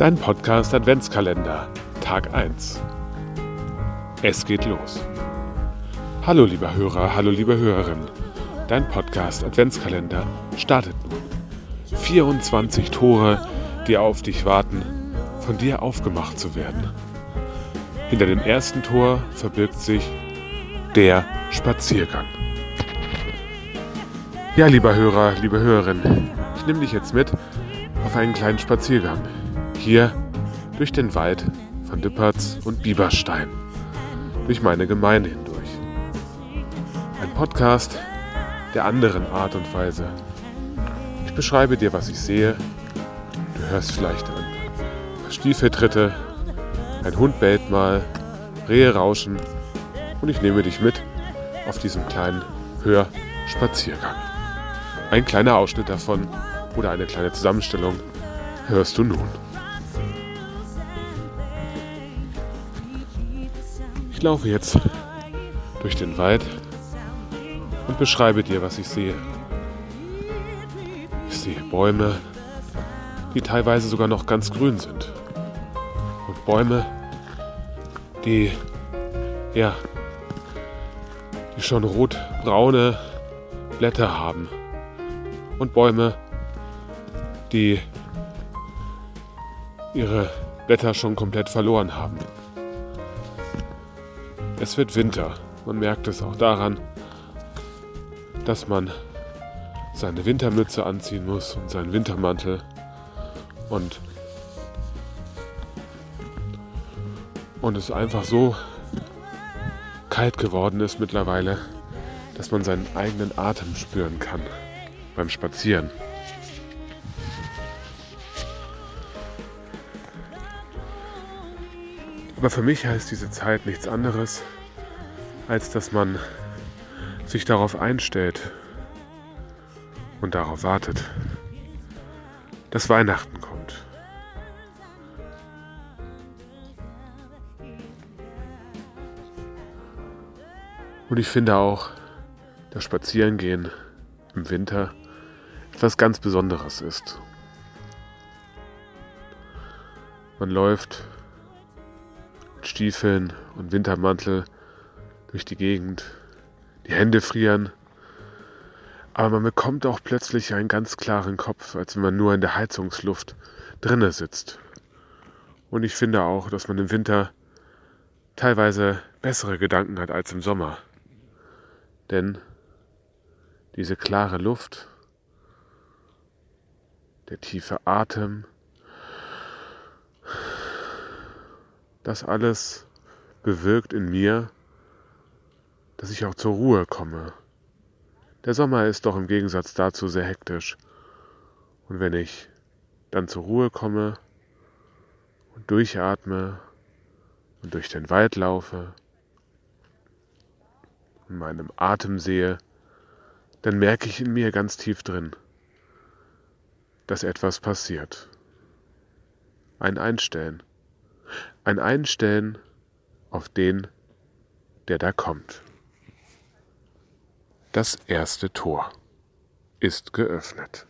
Dein Podcast Adventskalender, Tag 1. Es geht los. Hallo lieber Hörer, hallo liebe Hörerin. Dein Podcast Adventskalender startet nun. 24 Tore, die auf dich warten, von dir aufgemacht zu werden. Hinter dem ersten Tor verbirgt sich der Spaziergang. Ja, lieber Hörer, liebe Hörerin, ich nehme dich jetzt mit auf einen kleinen Spaziergang. Hier durch den Wald von Dippertz und Bieberstein. Durch meine Gemeinde hindurch. Ein Podcast der anderen Art und Weise. Ich beschreibe dir, was ich sehe. Du hörst vielleicht ein Stiefeltritte, ein Hund bellt mal, Rehe rauschen und ich nehme dich mit auf diesem kleinen Hörspaziergang. Ein kleiner Ausschnitt davon oder eine kleine Zusammenstellung hörst du nun. Ich laufe jetzt durch den Wald und beschreibe dir, was ich sehe. Ich sehe Bäume, die teilweise sogar noch ganz grün sind. Und Bäume, die, ja, die schon rot-braune Blätter haben. Und Bäume, die ihre Blätter schon komplett verloren haben. Es wird Winter. Man merkt es auch daran, dass man seine Wintermütze anziehen muss und seinen Wintermantel und und es einfach so kalt geworden ist mittlerweile, dass man seinen eigenen Atem spüren kann beim Spazieren. Aber für mich heißt diese Zeit nichts anderes, als dass man sich darauf einstellt und darauf wartet, dass Weihnachten kommt. Und ich finde auch, dass Spazierengehen im Winter etwas ganz Besonderes ist. Man läuft Stiefeln und Wintermantel durch die Gegend. Die Hände frieren. Aber man bekommt auch plötzlich einen ganz klaren Kopf, als wenn man nur in der Heizungsluft drinne sitzt. Und ich finde auch, dass man im Winter teilweise bessere Gedanken hat als im Sommer. Denn diese klare Luft, der tiefe Atem, das alles bewirkt in mir, dass ich auch zur Ruhe komme. Der Sommer ist doch im Gegensatz dazu sehr hektisch. Und wenn ich dann zur Ruhe komme und durchatme und durch den Wald laufe und meinem Atem sehe, dann merke ich in mir ganz tief drin, dass etwas passiert. Ein Einstellen ein Einstellen auf den, der da kommt. Das erste Tor ist geöffnet.